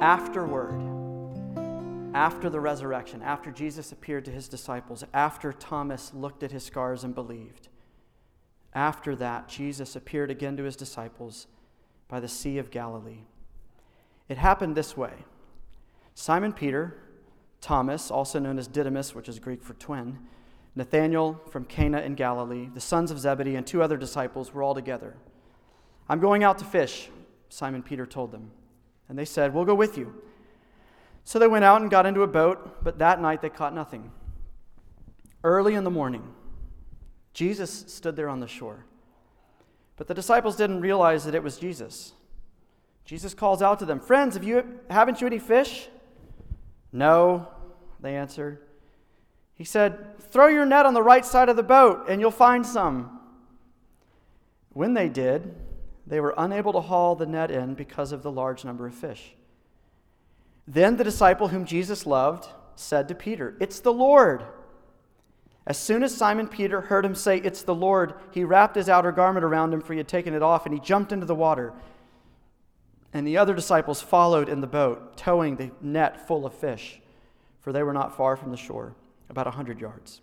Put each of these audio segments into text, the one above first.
afterward, after the resurrection, after Jesus appeared to his disciples, after Thomas looked at his scars and believed, after that, Jesus appeared again to his disciples by the Sea of Galilee. It happened this way Simon Peter, Thomas, also known as Didymus, which is Greek for twin, Nathanael from Cana in Galilee, the sons of Zebedee, and two other disciples were all together. I'm going out to fish, Simon Peter told them. And they said, We'll go with you. So they went out and got into a boat, but that night they caught nothing. Early in the morning, Jesus stood there on the shore. But the disciples didn't realize that it was Jesus. Jesus calls out to them, Friends, have you, haven't you any fish? No, they answered. He said, Throw your net on the right side of the boat, and you'll find some. When they did, they were unable to haul the net in because of the large number of fish. Then the disciple whom Jesus loved said to Peter, It's the Lord. As soon as Simon Peter heard him say, It's the Lord, he wrapped his outer garment around him, for he had taken it off, and he jumped into the water. And the other disciples followed in the boat, towing the net full of fish, for they were not far from the shore, about a hundred yards.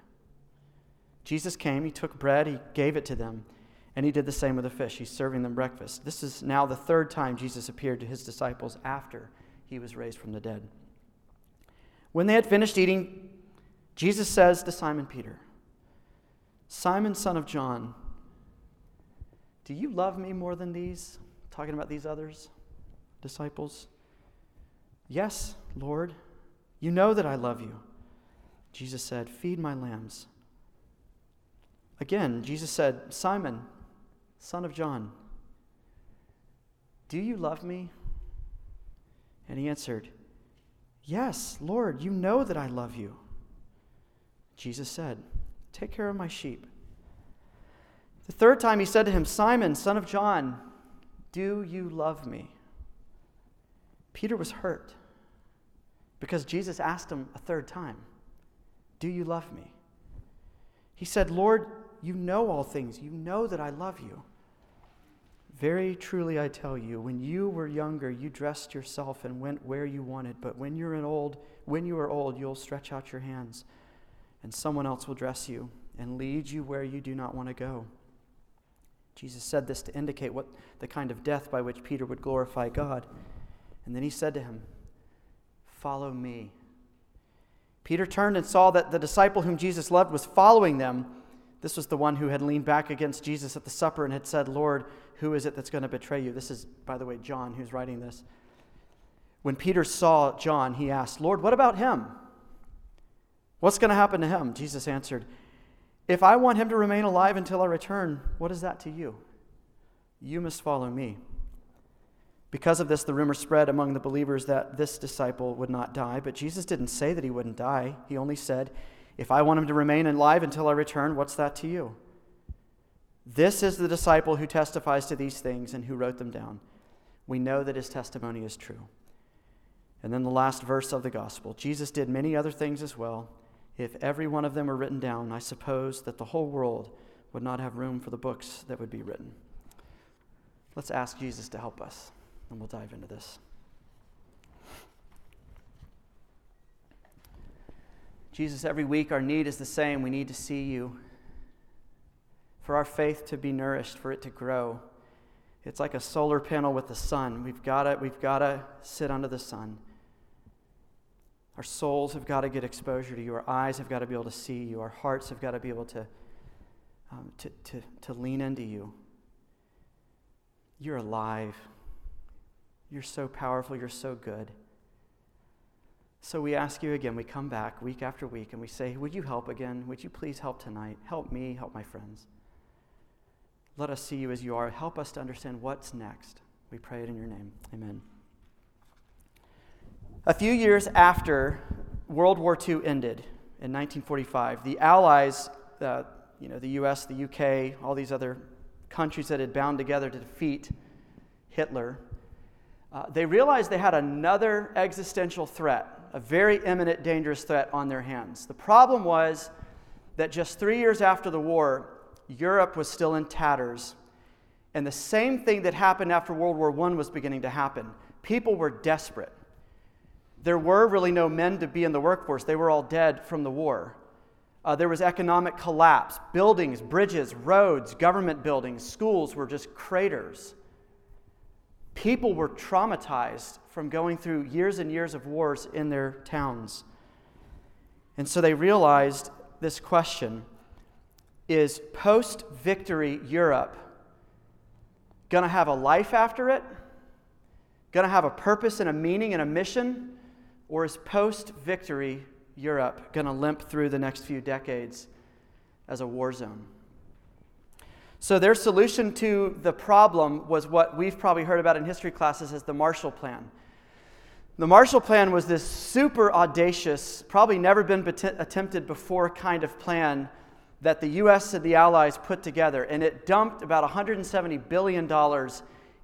Jesus came, he took bread, he gave it to them, and he did the same with the fish. He's serving them breakfast. This is now the third time Jesus appeared to his disciples after he was raised from the dead. When they had finished eating, Jesus says to Simon Peter, Simon, son of John, do you love me more than these? Talking about these others, disciples. Yes, Lord, you know that I love you. Jesus said, Feed my lambs. Again, Jesus said, Simon, son of John, do you love me? And he answered, Yes, Lord, you know that I love you. Jesus said, Take care of my sheep. The third time he said to him, Simon, son of John, do you love me? Peter was hurt because Jesus asked him a third time, Do you love me? He said, Lord, you know all things. You know that I love you. Very truly I tell you, when you were younger, you dressed yourself and went where you wanted, but when you're an old, when you are old, you'll stretch out your hands, and someone else will dress you and lead you where you do not want to go. Jesus said this to indicate what the kind of death by which Peter would glorify God. And then he said to him, Follow me. Peter turned and saw that the disciple whom Jesus loved was following them. This was the one who had leaned back against Jesus at the supper and had said, Lord, who is it that's going to betray you? This is, by the way, John who's writing this. When Peter saw John, he asked, Lord, what about him? What's going to happen to him? Jesus answered, If I want him to remain alive until I return, what is that to you? You must follow me. Because of this, the rumor spread among the believers that this disciple would not die, but Jesus didn't say that he wouldn't die. He only said, If I want him to remain alive until I return, what's that to you? This is the disciple who testifies to these things and who wrote them down. We know that his testimony is true. And then the last verse of the gospel Jesus did many other things as well. If every one of them were written down, I suppose that the whole world would not have room for the books that would be written. Let's ask Jesus to help us, and we'll dive into this. Jesus, every week our need is the same. We need to see you for our faith to be nourished, for it to grow. It's like a solar panel with the sun. We've got to, we've got to sit under the sun. Our souls have got to get exposure to you. Our eyes have got to be able to see you. Our hearts have got to be able to, um, to, to, to lean into you. You're alive. You're so powerful. You're so good. So we ask you again, we come back week after week and we say, Would you help again? Would you please help tonight? Help me, help my friends. Let us see you as you are. Help us to understand what's next. We pray it in your name. Amen. A few years after World War II ended in 1945, the Allies, uh, you know, the US, the UK, all these other countries that had bound together to defeat Hitler, uh, they realized they had another existential threat, a very imminent, dangerous threat on their hands. The problem was that just three years after the war, Europe was still in tatters. And the same thing that happened after World War I was beginning to happen. People were desperate. There were really no men to be in the workforce, they were all dead from the war. Uh, there was economic collapse. Buildings, bridges, roads, government buildings, schools were just craters. People were traumatized from going through years and years of wars in their towns. And so they realized this question is post victory Europe going to have a life after it? Going to have a purpose and a meaning and a mission? Or is post victory Europe going to limp through the next few decades as a war zone? So, their solution to the problem was what we've probably heard about in history classes as the Marshall Plan. The Marshall Plan was this super audacious, probably never been attempted before kind of plan that the US and the Allies put together. And it dumped about $170 billion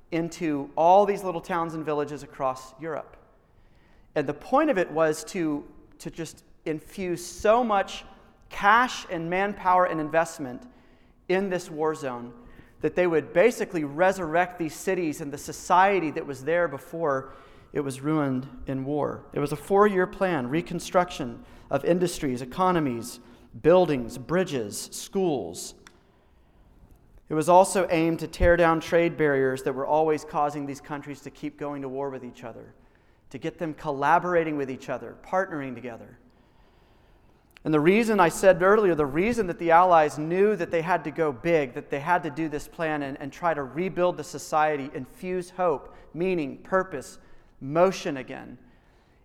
into all these little towns and villages across Europe. And the point of it was to, to just infuse so much cash and manpower and investment in this war zone that they would basically resurrect these cities and the society that was there before it was ruined in war. It was a four year plan reconstruction of industries, economies, buildings, bridges, schools. It was also aimed to tear down trade barriers that were always causing these countries to keep going to war with each other, to get them collaborating with each other, partnering together. And the reason I said earlier, the reason that the Allies knew that they had to go big, that they had to do this plan and, and try to rebuild the society, infuse hope, meaning, purpose, motion again,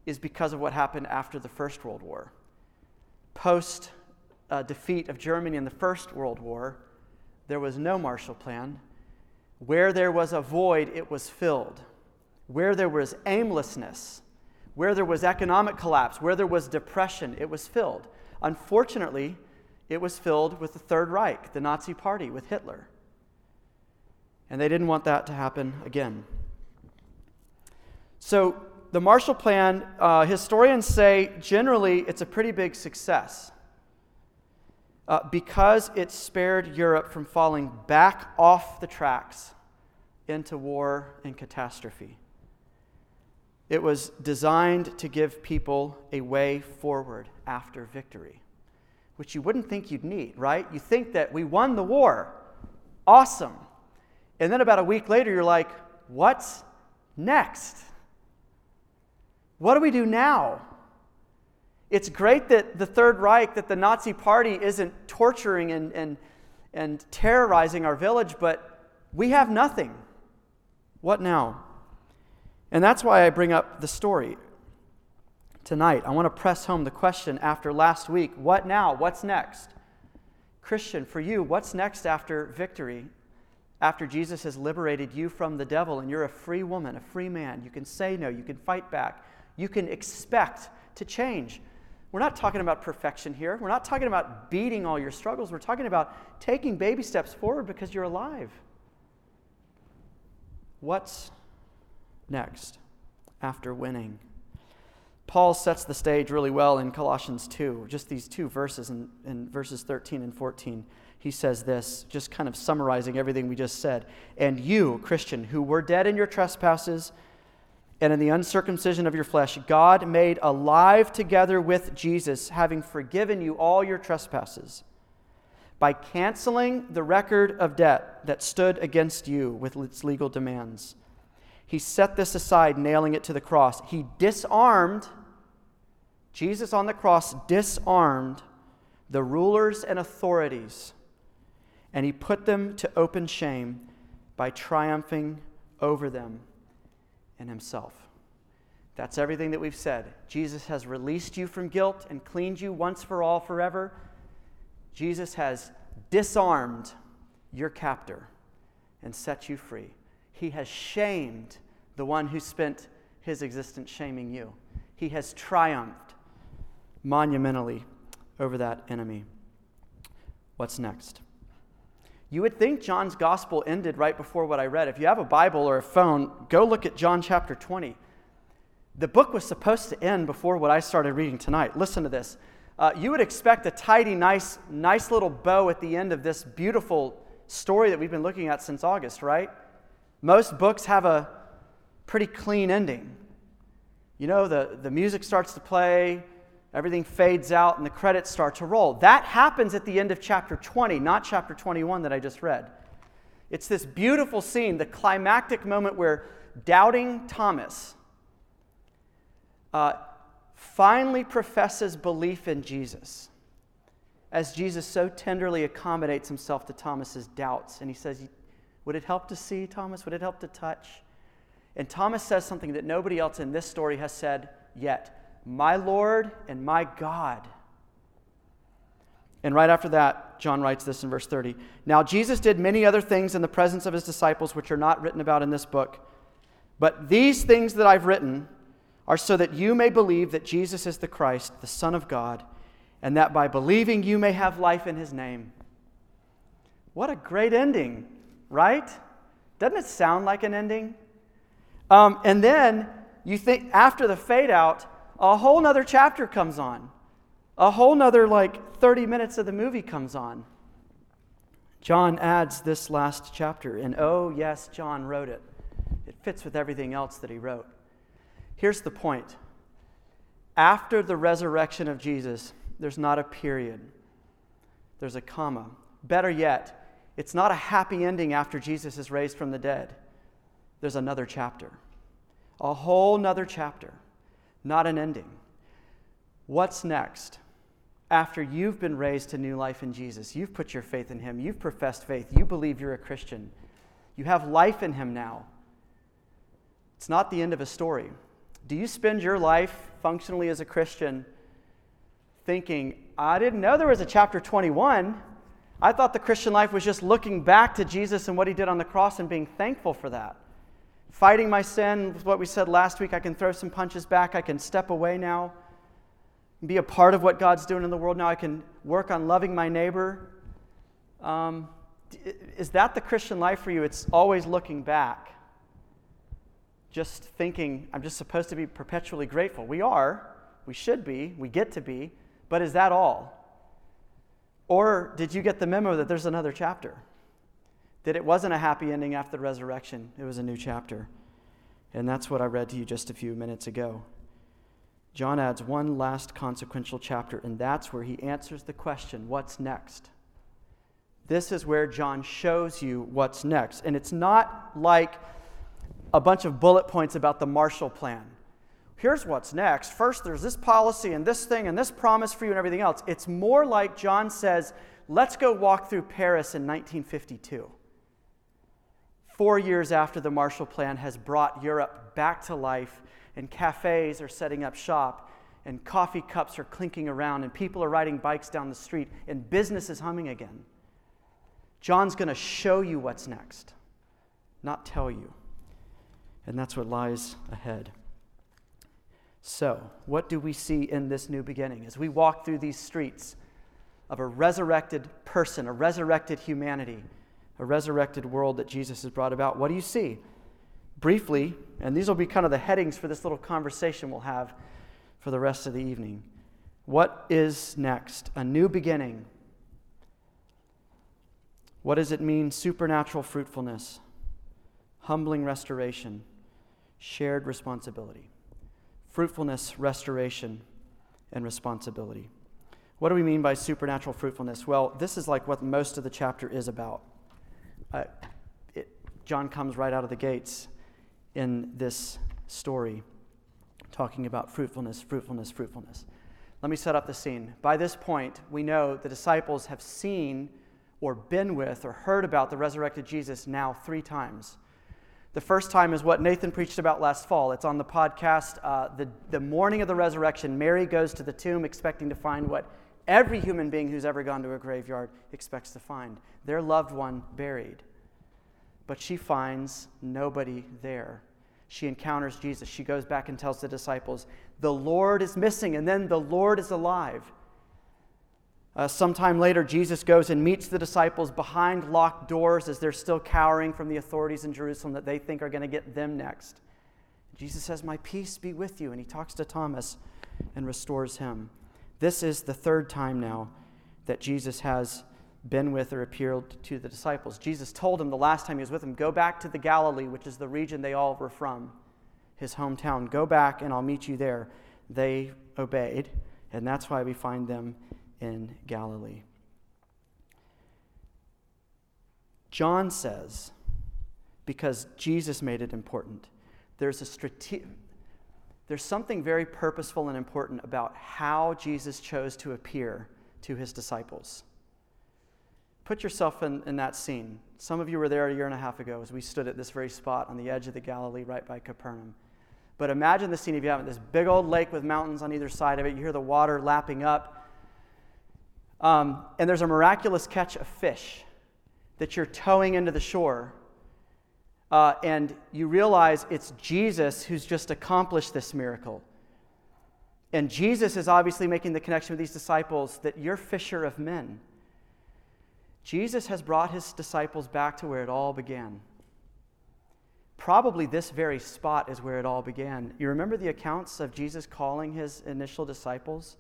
is because of what happened after the First World War. Post uh, defeat of Germany in the First World War, there was no Marshall Plan. Where there was a void, it was filled. Where there was aimlessness, where there was economic collapse, where there was depression, it was filled. Unfortunately, it was filled with the Third Reich, the Nazi Party, with Hitler. And they didn't want that to happen again. So, the Marshall Plan, uh, historians say generally it's a pretty big success uh, because it spared Europe from falling back off the tracks into war and catastrophe. It was designed to give people a way forward after victory, which you wouldn't think you'd need, right? You think that we won the war. Awesome. And then about a week later, you're like, what's next? What do we do now? It's great that the Third Reich, that the Nazi Party isn't torturing and, and, and terrorizing our village, but we have nothing. What now? And that's why I bring up the story tonight. I want to press home the question after last week what now? What's next? Christian, for you, what's next after victory? After Jesus has liberated you from the devil and you're a free woman, a free man, you can say no, you can fight back, you can expect to change. We're not talking about perfection here. We're not talking about beating all your struggles. We're talking about taking baby steps forward because you're alive. What's next after winning. Paul sets the stage really well in Colossians 2, just these two verses in, in verses 13 and 14. He says this, just kind of summarizing everything we just said. And you, Christian, who were dead in your trespasses and in the uncircumcision of your flesh, God made alive together with Jesus, having forgiven you all your trespasses by canceling the record of debt that stood against you with its legal demands he set this aside, nailing it to the cross. He disarmed, Jesus on the cross disarmed the rulers and authorities, and he put them to open shame by triumphing over them and himself. That's everything that we've said. Jesus has released you from guilt and cleaned you once for all forever. Jesus has disarmed your captor and set you free. He has shamed the one who spent his existence shaming you. He has triumphed monumentally over that enemy. What's next? You would think John's gospel ended right before what I read. If you have a Bible or a phone, go look at John chapter 20. The book was supposed to end before what I started reading tonight. Listen to this. Uh, you would expect a tidy, nice, nice little bow at the end of this beautiful story that we've been looking at since August, right? Most books have a pretty clean ending. You know, the, the music starts to play, everything fades out, and the credits start to roll. That happens at the end of chapter 20, not chapter 21 that I just read. It's this beautiful scene, the climactic moment where doubting Thomas uh, finally professes belief in Jesus as Jesus so tenderly accommodates himself to Thomas's doubts. And he says, Would it help to see, Thomas? Would it help to touch? And Thomas says something that nobody else in this story has said yet My Lord and my God. And right after that, John writes this in verse 30. Now, Jesus did many other things in the presence of his disciples, which are not written about in this book. But these things that I've written are so that you may believe that Jesus is the Christ, the Son of God, and that by believing you may have life in his name. What a great ending, right? Doesn't it sound like an ending? Um, and then you think after the fade out, a whole nother chapter comes on. A whole nother like 30 minutes of the movie comes on. John adds this last chapter, and oh, yes, John wrote it. It fits with everything else that he wrote. Here's the point after the resurrection of Jesus, there's not a period, there's a comma. Better yet, it's not a happy ending after Jesus is raised from the dead. There's another chapter, a whole nother chapter, not an ending. What's next? After you've been raised to new life in Jesus, you've put your faith in Him, you've professed faith, you believe you're a Christian, you have life in Him now. It's not the end of a story. Do you spend your life functionally as a Christian thinking, I didn't know there was a chapter 21? I thought the Christian life was just looking back to Jesus and what he did on the cross and being thankful for that. Fighting my sin, what we said last week, I can throw some punches back, I can step away now, be a part of what God's doing in the world now, I can work on loving my neighbor. Um, is that the Christian life for you? It's always looking back just thinking, I'm just supposed to be perpetually grateful. We are, we should be, we get to be, but is that all? Or did you get the memo that there's another chapter? That it wasn't a happy ending after the resurrection, it was a new chapter. And that's what I read to you just a few minutes ago. John adds one last consequential chapter, and that's where he answers the question what's next? This is where John shows you what's next. And it's not like a bunch of bullet points about the Marshall Plan. Here's what's next. First, there's this policy and this thing and this promise for you and everything else. It's more like John says, let's go walk through Paris in 1952. Four years after the Marshall Plan has brought Europe back to life, and cafes are setting up shop, and coffee cups are clinking around, and people are riding bikes down the street, and business is humming again. John's going to show you what's next, not tell you. And that's what lies ahead. So, what do we see in this new beginning as we walk through these streets of a resurrected person, a resurrected humanity, a resurrected world that Jesus has brought about? What do you see? Briefly, and these will be kind of the headings for this little conversation we'll have for the rest of the evening. What is next? A new beginning. What does it mean? Supernatural fruitfulness, humbling restoration shared responsibility. Fruitfulness, restoration, and responsibility. What do we mean by supernatural fruitfulness? Well, this is like what most of the chapter is about. Uh, it, John comes right out of the gates in this story talking about fruitfulness, fruitfulness, fruitfulness. Let me set up the scene. By this point, we know the disciples have seen or been with or heard about the resurrected Jesus now three times. The first time is what Nathan preached about last fall. It's on the podcast. Uh, the, the morning of the resurrection, Mary goes to the tomb expecting to find what every human being who's ever gone to a graveyard expects to find their loved one buried. But she finds nobody there. she encounters Jesus. She goes back and tells the disciples, The Lord is missing, and then the Lord is alive. Uh, sometime later, Jesus goes and meets the disciples behind locked doors as they're still cowering from the authorities in Jerusalem that they think are going to get them next. Jesus says, My peace be with you. And he talks to Thomas and restores him. This is the third time now that Jesus has been with or appeared to the disciples. Jesus told him the last time he was with them, Go back to the Galilee, which is the region they all were from, his hometown. Go back and I'll meet you there. They obeyed, and that's why we find them in Galilee. John says, because Jesus made it important, there's a strate- there's something very purposeful and important about how Jesus chose to appear to his disciples. Put yourself in, in that scene. Some of you were there a year and a half ago as we stood at this very spot on the edge of the Galilee right by Capernaum. But imagine the scene if you haven't this big old lake with mountains on either side of it. You hear the water lapping up. Um, and there's a miraculous catch of fish that you're towing into the shore. Uh, and you realize it's Jesus who's just accomplished this miracle. And Jesus is obviously making the connection with these disciples that you're fisher of men. Jesus has brought his disciples back to where it all began. Probably this very spot is where it all began. You remember the accounts of Jesus calling his initial disciples?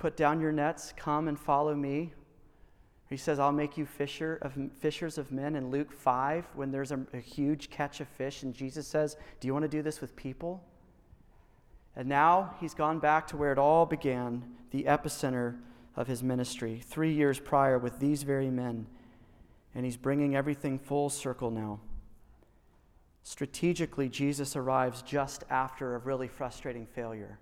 Put down your nets, come and follow me. He says, I'll make you fisher of, fishers of men in Luke 5 when there's a, a huge catch of fish. And Jesus says, Do you want to do this with people? And now he's gone back to where it all began, the epicenter of his ministry, three years prior with these very men. And he's bringing everything full circle now. Strategically, Jesus arrives just after a really frustrating failure.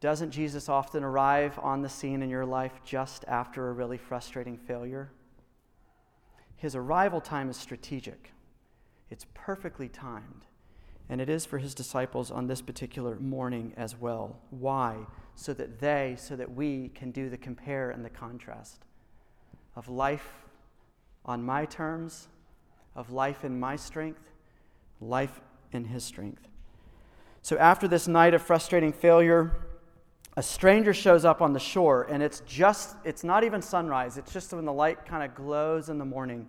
Doesn't Jesus often arrive on the scene in your life just after a really frustrating failure? His arrival time is strategic, it's perfectly timed. And it is for his disciples on this particular morning as well. Why? So that they, so that we can do the compare and the contrast of life on my terms, of life in my strength, life in his strength. So after this night of frustrating failure, a stranger shows up on the shore and it's just it's not even sunrise it's just when the light kind of glows in the morning.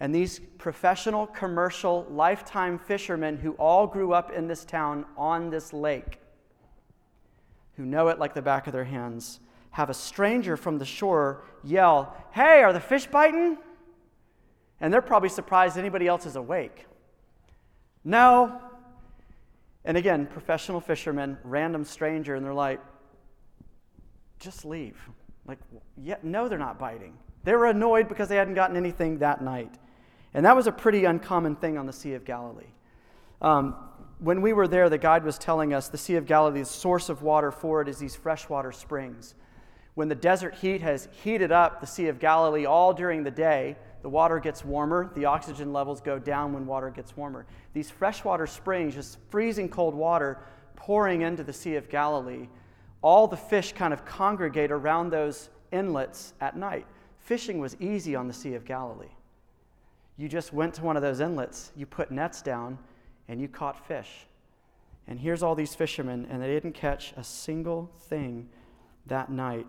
And these professional commercial lifetime fishermen who all grew up in this town on this lake who know it like the back of their hands have a stranger from the shore yell hey are the fish biting? And they're probably surprised anybody else is awake. No. And again professional fishermen random stranger and they're like just leave. Like, yeah, no, they're not biting. They were annoyed because they hadn't gotten anything that night. And that was a pretty uncommon thing on the Sea of Galilee. Um, when we were there, the guide was telling us the Sea of Galilee's source of water for it is these freshwater springs. When the desert heat has heated up the Sea of Galilee all during the day, the water gets warmer, the oxygen levels go down when water gets warmer. These freshwater springs, just freezing cold water pouring into the Sea of Galilee, all the fish kind of congregate around those inlets at night. Fishing was easy on the Sea of Galilee. You just went to one of those inlets, you put nets down, and you caught fish. And here's all these fishermen, and they didn't catch a single thing that night.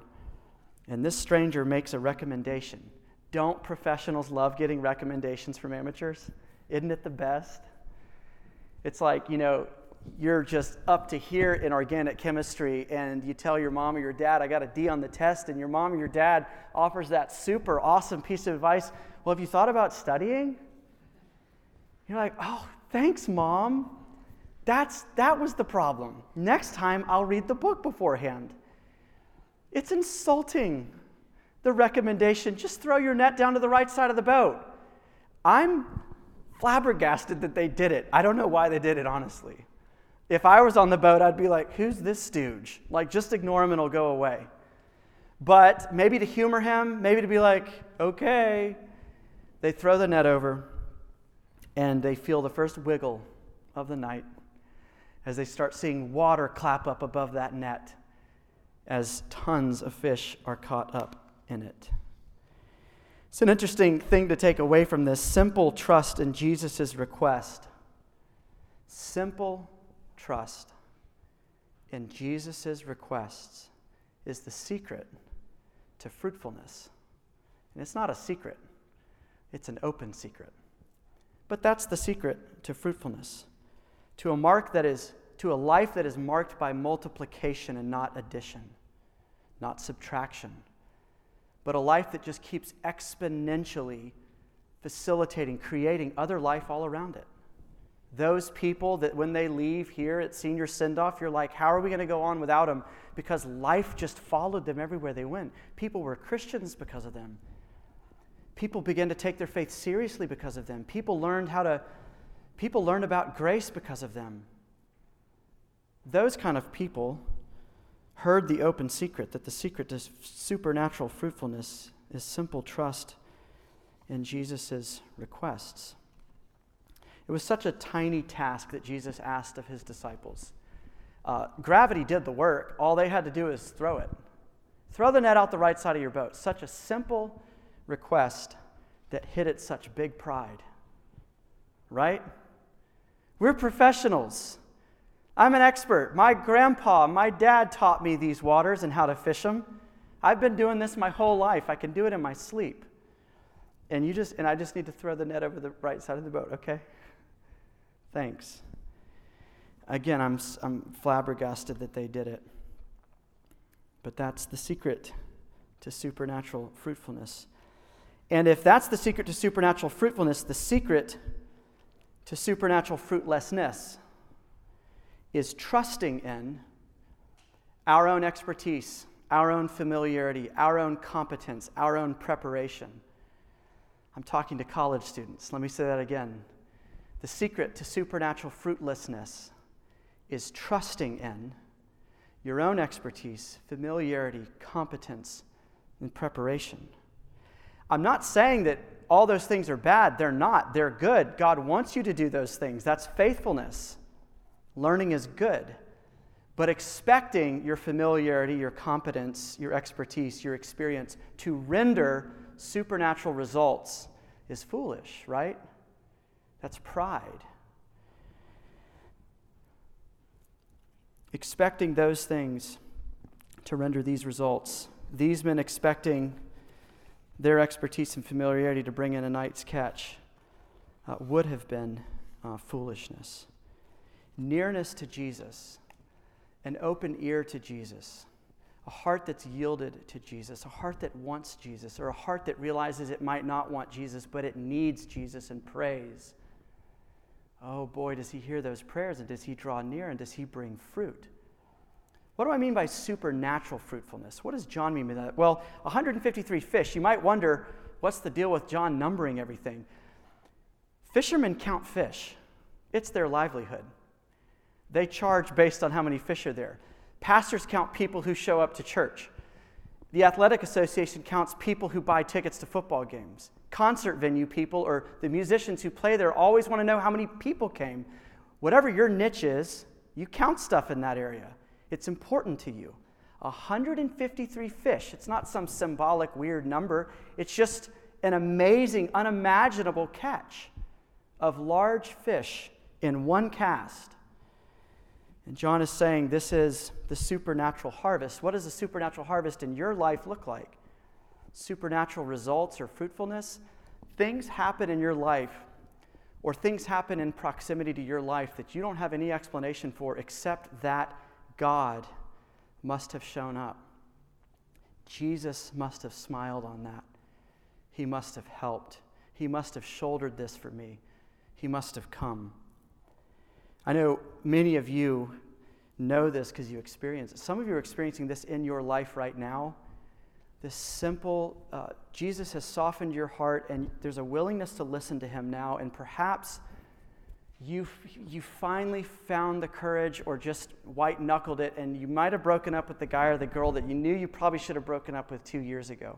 And this stranger makes a recommendation. Don't professionals love getting recommendations from amateurs? Isn't it the best? It's like, you know, you're just up to here in organic chemistry and you tell your mom or your dad, I got a D on the test, and your mom or your dad offers that super awesome piece of advice. Well, have you thought about studying? You're like, oh, thanks, mom. That's, that was the problem. Next time, I'll read the book beforehand. It's insulting, the recommendation. Just throw your net down to the right side of the boat. I'm flabbergasted that they did it. I don't know why they did it, honestly. If I was on the boat, I'd be like, who's this stooge? Like, just ignore him and it'll go away. But maybe to humor him, maybe to be like, okay, they throw the net over and they feel the first wiggle of the night as they start seeing water clap up above that net as tons of fish are caught up in it. It's an interesting thing to take away from this simple trust in Jesus' request. Simple trust in Jesus' requests is the secret to fruitfulness. And it's not a secret, it's an open secret. But that's the secret to fruitfulness, to a mark that is to a life that is marked by multiplication and not addition, not subtraction, but a life that just keeps exponentially facilitating, creating other life all around it. Those people that when they leave here at senior send off, you're like, how are we going to go on without them? Because life just followed them everywhere they went. People were Christians because of them. People began to take their faith seriously because of them. People learned how to, people learned about grace because of them. Those kind of people heard the open secret that the secret to supernatural fruitfulness is simple trust in Jesus' requests. It was such a tiny task that Jesus asked of his disciples. Uh, gravity did the work. All they had to do is throw it. Throw the net out the right side of your boat. Such a simple request that hit at such big pride. Right? We're professionals. I'm an expert. My grandpa, my dad taught me these waters and how to fish them. I've been doing this my whole life. I can do it in my sleep. And you just and I just need to throw the net over the right side of the boat, okay? Thanks. Again, I'm I'm flabbergasted that they did it. But that's the secret to supernatural fruitfulness. And if that's the secret to supernatural fruitfulness, the secret to supernatural fruitlessness is trusting in our own expertise, our own familiarity, our own competence, our own preparation. I'm talking to college students. Let me say that again. The secret to supernatural fruitlessness is trusting in your own expertise, familiarity, competence, and preparation. I'm not saying that all those things are bad. They're not. They're good. God wants you to do those things. That's faithfulness. Learning is good. But expecting your familiarity, your competence, your expertise, your experience to render supernatural results is foolish, right? That's pride. Expecting those things to render these results. These men expecting their expertise and familiarity to bring in a night's catch uh, would have been uh, foolishness. Nearness to Jesus, an open ear to Jesus, a heart that's yielded to Jesus, a heart that wants Jesus, or a heart that realizes it might not want Jesus, but it needs Jesus and prays. Oh boy, does he hear those prayers and does he draw near and does he bring fruit? What do I mean by supernatural fruitfulness? What does John mean by that? Well, 153 fish. You might wonder what's the deal with John numbering everything? Fishermen count fish, it's their livelihood. They charge based on how many fish are there. Pastors count people who show up to church. The Athletic Association counts people who buy tickets to football games. Concert venue people or the musicians who play there always want to know how many people came. Whatever your niche is, you count stuff in that area. It's important to you. 153 fish. It's not some symbolic weird number, it's just an amazing, unimaginable catch of large fish in one cast. And John is saying this is the supernatural harvest. What does a supernatural harvest in your life look like? Supernatural results or fruitfulness? Things happen in your life, or things happen in proximity to your life that you don't have any explanation for except that God must have shown up. Jesus must have smiled on that. He must have helped. He must have shouldered this for me. He must have come. I know many of you know this because you experience it. Some of you are experiencing this in your life right now. This simple, uh, Jesus has softened your heart, and there's a willingness to listen to him now, and perhaps you, you finally found the courage or just white knuckled it, and you might have broken up with the guy or the girl that you knew you probably should have broken up with two years ago.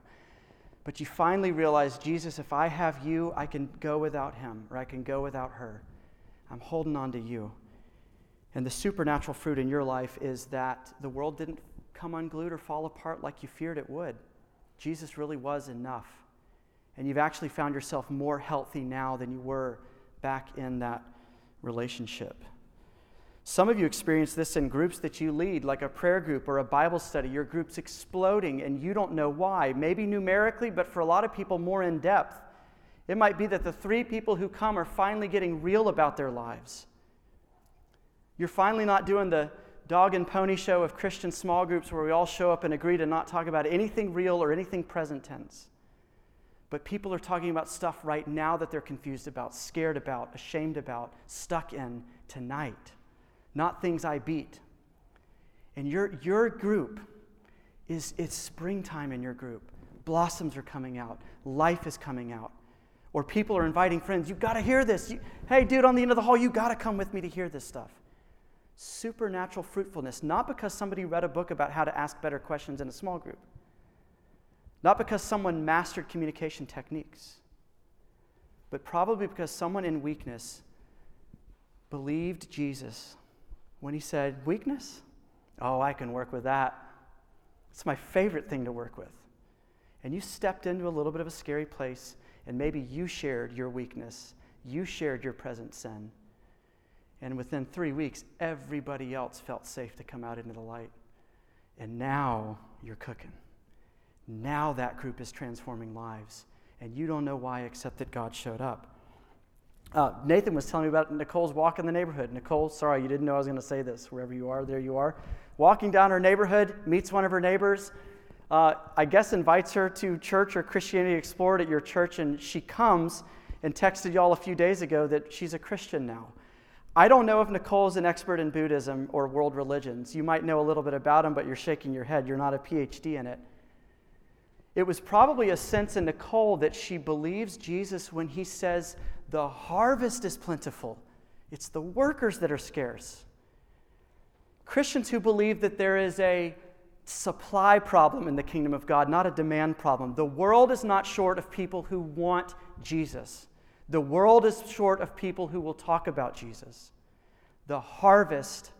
But you finally realized, Jesus, if I have you, I can go without him or I can go without her. I'm holding on to you. And the supernatural fruit in your life is that the world didn't come unglued or fall apart like you feared it would. Jesus really was enough. and you've actually found yourself more healthy now than you were back in that relationship. Some of you experience this in groups that you lead, like a prayer group or a Bible study. Your group's exploding and you don't know why. Maybe numerically, but for a lot of people, more in depth. It might be that the three people who come are finally getting real about their lives. You're finally not doing the dog and pony show of Christian small groups where we all show up and agree to not talk about anything real or anything present tense. But people are talking about stuff right now that they're confused about, scared about, ashamed about, stuck in tonight not things I beat. And your, your group is it's springtime in your group. Blossoms are coming out, life is coming out. Or people are inviting friends, you've got to hear this. You, hey, dude, on the end of the hall, you've got to come with me to hear this stuff. Supernatural fruitfulness, not because somebody read a book about how to ask better questions in a small group, not because someone mastered communication techniques, but probably because someone in weakness believed Jesus when he said, Weakness? Oh, I can work with that. It's my favorite thing to work with. And you stepped into a little bit of a scary place, and maybe you shared your weakness, you shared your present sin. And within three weeks, everybody else felt safe to come out into the light. And now you're cooking. Now that group is transforming lives. And you don't know why except that God showed up. Uh, Nathan was telling me about Nicole's walk in the neighborhood. Nicole, sorry, you didn't know I was going to say this. Wherever you are, there you are. Walking down her neighborhood, meets one of her neighbors. Uh, I guess invites her to church or Christianity Explored at your church, and she comes and texted y'all a few days ago that she's a Christian now. I don't know if Nicole's an expert in Buddhism or world religions. You might know a little bit about them, but you're shaking your head. You're not a PhD in it. It was probably a sense in Nicole that she believes Jesus when he says, the harvest is plentiful, it's the workers that are scarce. Christians who believe that there is a supply problem in the kingdom of God, not a demand problem. The world is not short of people who want Jesus. The world is short of people who will talk about Jesus. The harvest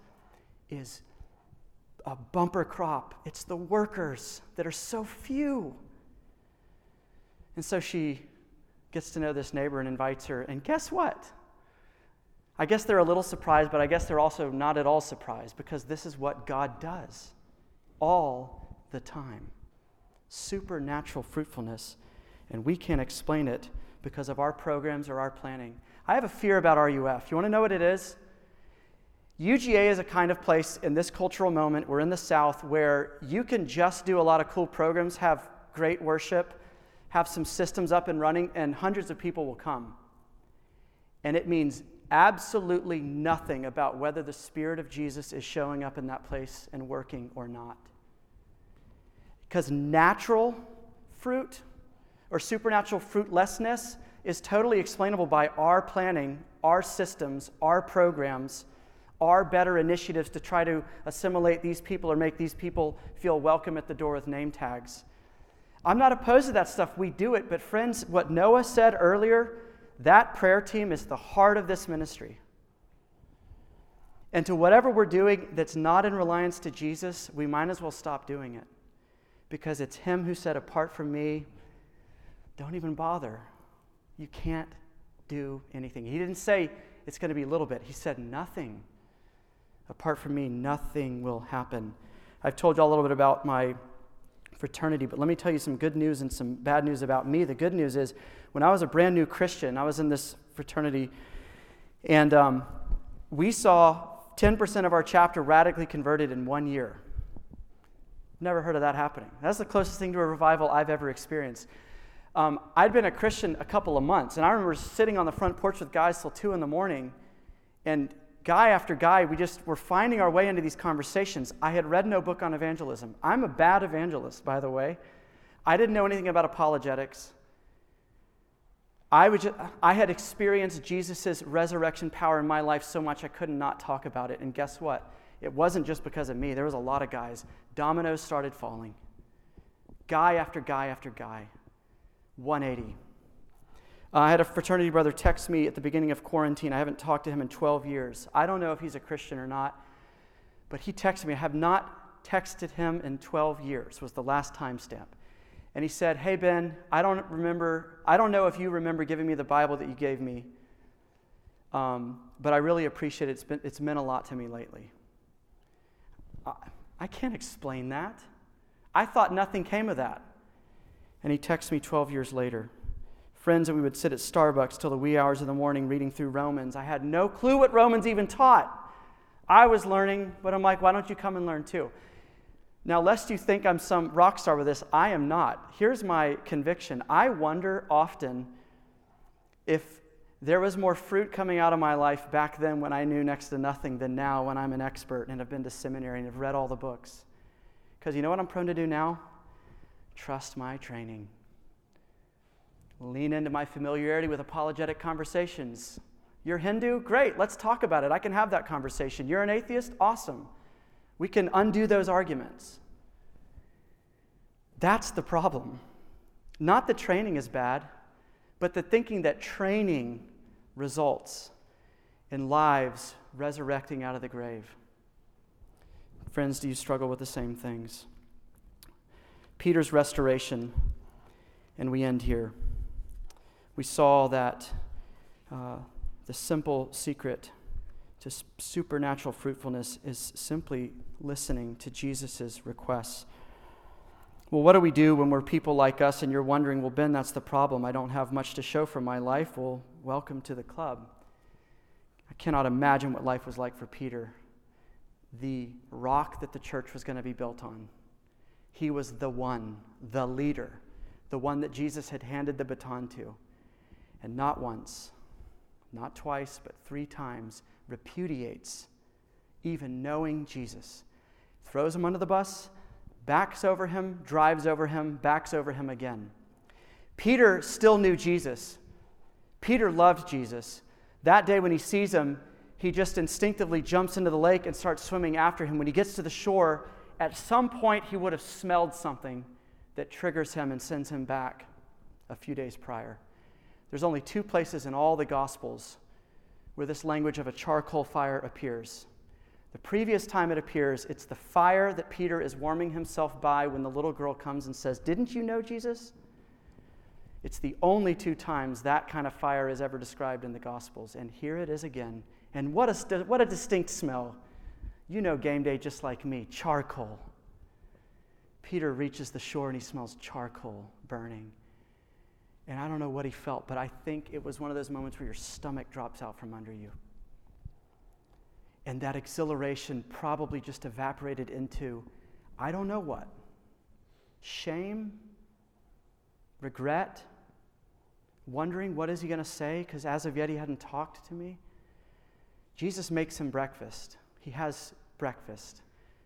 is a bumper crop. It's the workers that are so few. And so she gets to know this neighbor and invites her. And guess what? I guess they're a little surprised, but I guess they're also not at all surprised because this is what God does all the time supernatural fruitfulness. And we can't explain it because of our programs or our planning. I have a fear about RUF. You want to know what it is? UGA is a kind of place in this cultural moment, we're in the South, where you can just do a lot of cool programs, have great worship, have some systems up and running, and hundreds of people will come. And it means absolutely nothing about whether the Spirit of Jesus is showing up in that place and working or not. Because natural fruit or supernatural fruitlessness is totally explainable by our planning, our systems, our programs, our better initiatives to try to assimilate these people or make these people feel welcome at the door with name tags. I'm not opposed to that stuff. We do it. But, friends, what Noah said earlier, that prayer team is the heart of this ministry. And to whatever we're doing that's not in reliance to Jesus, we might as well stop doing it. Because it's Him who said, Apart from me, don't even bother. You can't do anything. He didn't say it's going to be a little bit, He said, Nothing. Apart from me, nothing will happen. I've told you all a little bit about my fraternity. But let me tell you some good news and some bad news about me. The good news is when I was a brand new Christian, I was in this fraternity, and um, we saw 10% of our chapter radically converted in one year. Never heard of that happening. That's the closest thing to a revival I've ever experienced. Um, I'd been a Christian a couple of months, and I remember sitting on the front porch with guys till 2 in the morning, and guy after guy, we just were finding our way into these conversations. I had read no book on evangelism. I'm a bad evangelist, by the way. I didn't know anything about apologetics. I, would just, I had experienced Jesus' resurrection power in my life so much I could not talk about it. And guess what? It wasn't just because of me. There was a lot of guys. Dominoes started falling. Guy after guy after guy. 180. Uh, I had a fraternity brother text me at the beginning of quarantine. I haven't talked to him in 12 years. I don't know if he's a Christian or not, but he texted me. I have not texted him in 12 years, was the last timestamp. And he said, Hey, Ben, I don't remember, I don't know if you remember giving me the Bible that you gave me, um, but I really appreciate it. It's, been, it's meant a lot to me lately. I, I can't explain that. I thought nothing came of that. And he texts me 12 years later. Friends, and we would sit at Starbucks till the wee hours of the morning reading through Romans. I had no clue what Romans even taught. I was learning, but I'm like, why don't you come and learn too? Now, lest you think I'm some rock star with this, I am not. Here's my conviction I wonder often if there was more fruit coming out of my life back then when I knew next to nothing than now when I'm an expert and have been to seminary and have read all the books. Because you know what I'm prone to do now? Trust my training. Lean into my familiarity with apologetic conversations. You're Hindu? Great, let's talk about it. I can have that conversation. You're an atheist? Awesome. We can undo those arguments. That's the problem. Not the training is bad, but the thinking that training results in lives resurrecting out of the grave. Friends, do you struggle with the same things? Peter's restoration, and we end here. We saw that uh, the simple secret to supernatural fruitfulness is simply listening to Jesus' requests. Well, what do we do when we're people like us and you're wondering, well, Ben, that's the problem. I don't have much to show for my life. Well, welcome to the club. I cannot imagine what life was like for Peter, the rock that the church was going to be built on. He was the one, the leader, the one that Jesus had handed the baton to. And not once, not twice, but three times, repudiates even knowing Jesus. Throws him under the bus, backs over him, drives over him, backs over him again. Peter still knew Jesus. Peter loved Jesus. That day when he sees him, he just instinctively jumps into the lake and starts swimming after him. When he gets to the shore, at some point he would have smelled something that triggers him and sends him back a few days prior. There's only two places in all the Gospels where this language of a charcoal fire appears. The previous time it appears, it's the fire that Peter is warming himself by when the little girl comes and says, Didn't you know Jesus? It's the only two times that kind of fire is ever described in the Gospels. And here it is again. And what a, what a distinct smell. You know game day just like me charcoal. Peter reaches the shore and he smells charcoal burning. And I don't know what he felt, but I think it was one of those moments where your stomach drops out from under you. And that exhilaration probably just evaporated into, I don't know what shame, regret, wondering what is he going to say because as of yet he hadn't talked to me. Jesus makes him breakfast. He has breakfast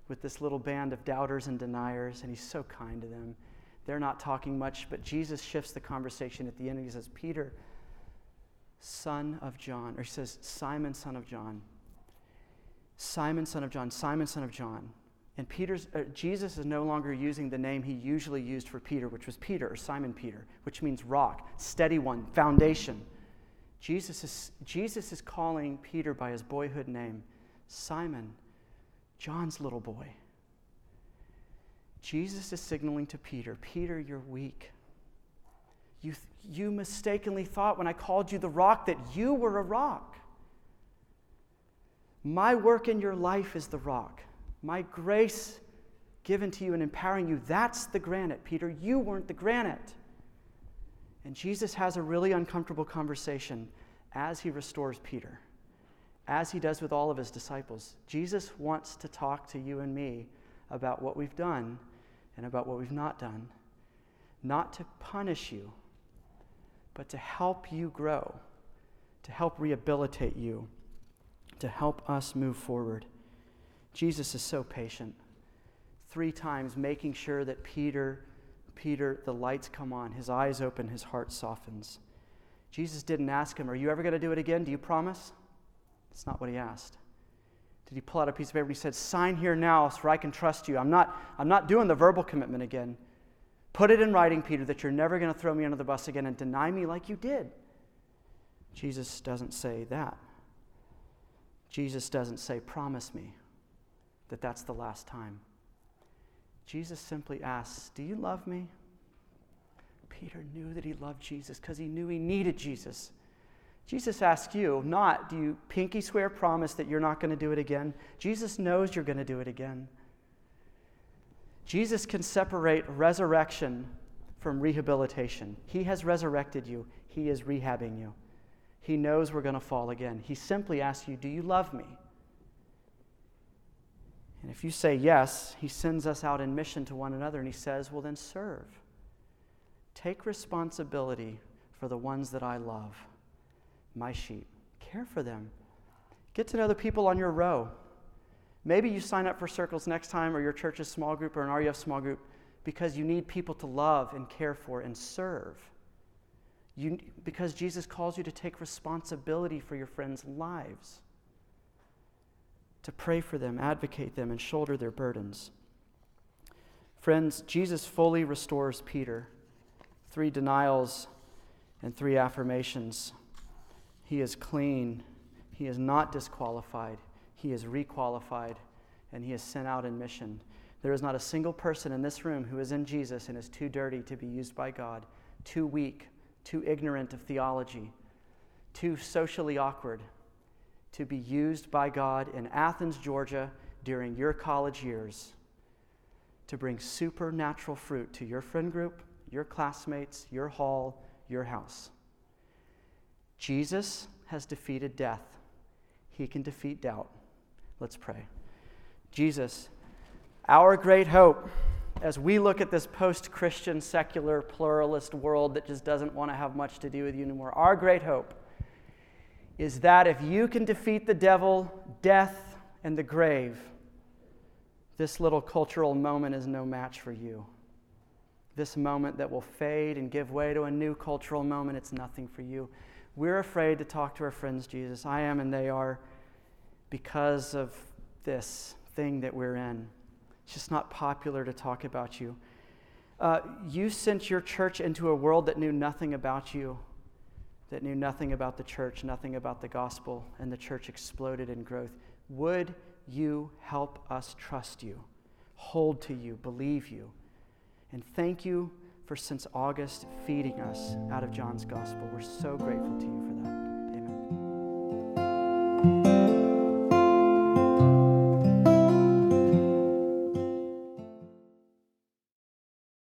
with this little band of doubters and deniers, and he's so kind to them. They're not talking much, but Jesus shifts the conversation at the end. He says, Peter, son of John, or he says, Simon, son of John. Simon, son of John, Simon, son of John. And Peter's, uh, Jesus is no longer using the name he usually used for Peter, which was Peter or Simon Peter, which means rock, steady one, foundation. Jesus is, Jesus is calling Peter by his boyhood name, Simon, John's little boy. Jesus is signaling to Peter Peter, you're weak. You, you mistakenly thought when I called you the rock that you were a rock. My work in your life is the rock. My grace given to you and empowering you, that's the granite, Peter. You weren't the granite. And Jesus has a really uncomfortable conversation as he restores Peter, as he does with all of his disciples. Jesus wants to talk to you and me about what we've done and about what we've not done, not to punish you, but to help you grow, to help rehabilitate you, to help us move forward. Jesus is so patient. Three times making sure that Peter, Peter, the lights come on, his eyes open, his heart softens. Jesus didn't ask him, Are you ever going to do it again? Do you promise? That's not what he asked did he pull out a piece of paper and he said, Sign here now so I can trust you. I'm not, I'm not doing the verbal commitment again. Put it in writing, Peter, that you're never going to throw me under the bus again and deny me like you did. Jesus doesn't say that. Jesus doesn't say, Promise me that that's the last time. Jesus simply asks, Do you love me? Peter knew that he loved Jesus because he knew he needed Jesus. Jesus asks you, not do you pinky swear promise that you're not going to do it again? Jesus knows you're going to do it again. Jesus can separate resurrection from rehabilitation. He has resurrected you, He is rehabbing you. He knows we're going to fall again. He simply asks you, Do you love me? And if you say yes, He sends us out in mission to one another and He says, Well, then serve. Take responsibility for the ones that I love, my sheep. Care for them. Get to know the people on your row. Maybe you sign up for circles next time or your church's small group or an RUF small group because you need people to love and care for and serve. You, because Jesus calls you to take responsibility for your friends' lives, to pray for them, advocate them, and shoulder their burdens. Friends, Jesus fully restores Peter. Three denials and three affirmations. He is clean, he is not disqualified, he is requalified, and he is sent out in mission. There is not a single person in this room who is in Jesus and is too dirty to be used by God, too weak, too ignorant of theology, too socially awkward to be used by God in Athens, Georgia during your college years to bring supernatural fruit to your friend group, your classmates, your hall, your house. Jesus has defeated death. He can defeat doubt. Let's pray. Jesus, our great hope as we look at this post Christian, secular, pluralist world that just doesn't want to have much to do with you anymore, our great hope is that if you can defeat the devil, death, and the grave, this little cultural moment is no match for you. This moment that will fade and give way to a new cultural moment, it's nothing for you. We're afraid to talk to our friends, Jesus. I am, and they are, because of this thing that we're in. It's just not popular to talk about you. Uh, you sent your church into a world that knew nothing about you, that knew nothing about the church, nothing about the gospel, and the church exploded in growth. Would you help us trust you, hold to you, believe you? And thank you for since August feeding us out of John's gospel. We're so grateful to you for that.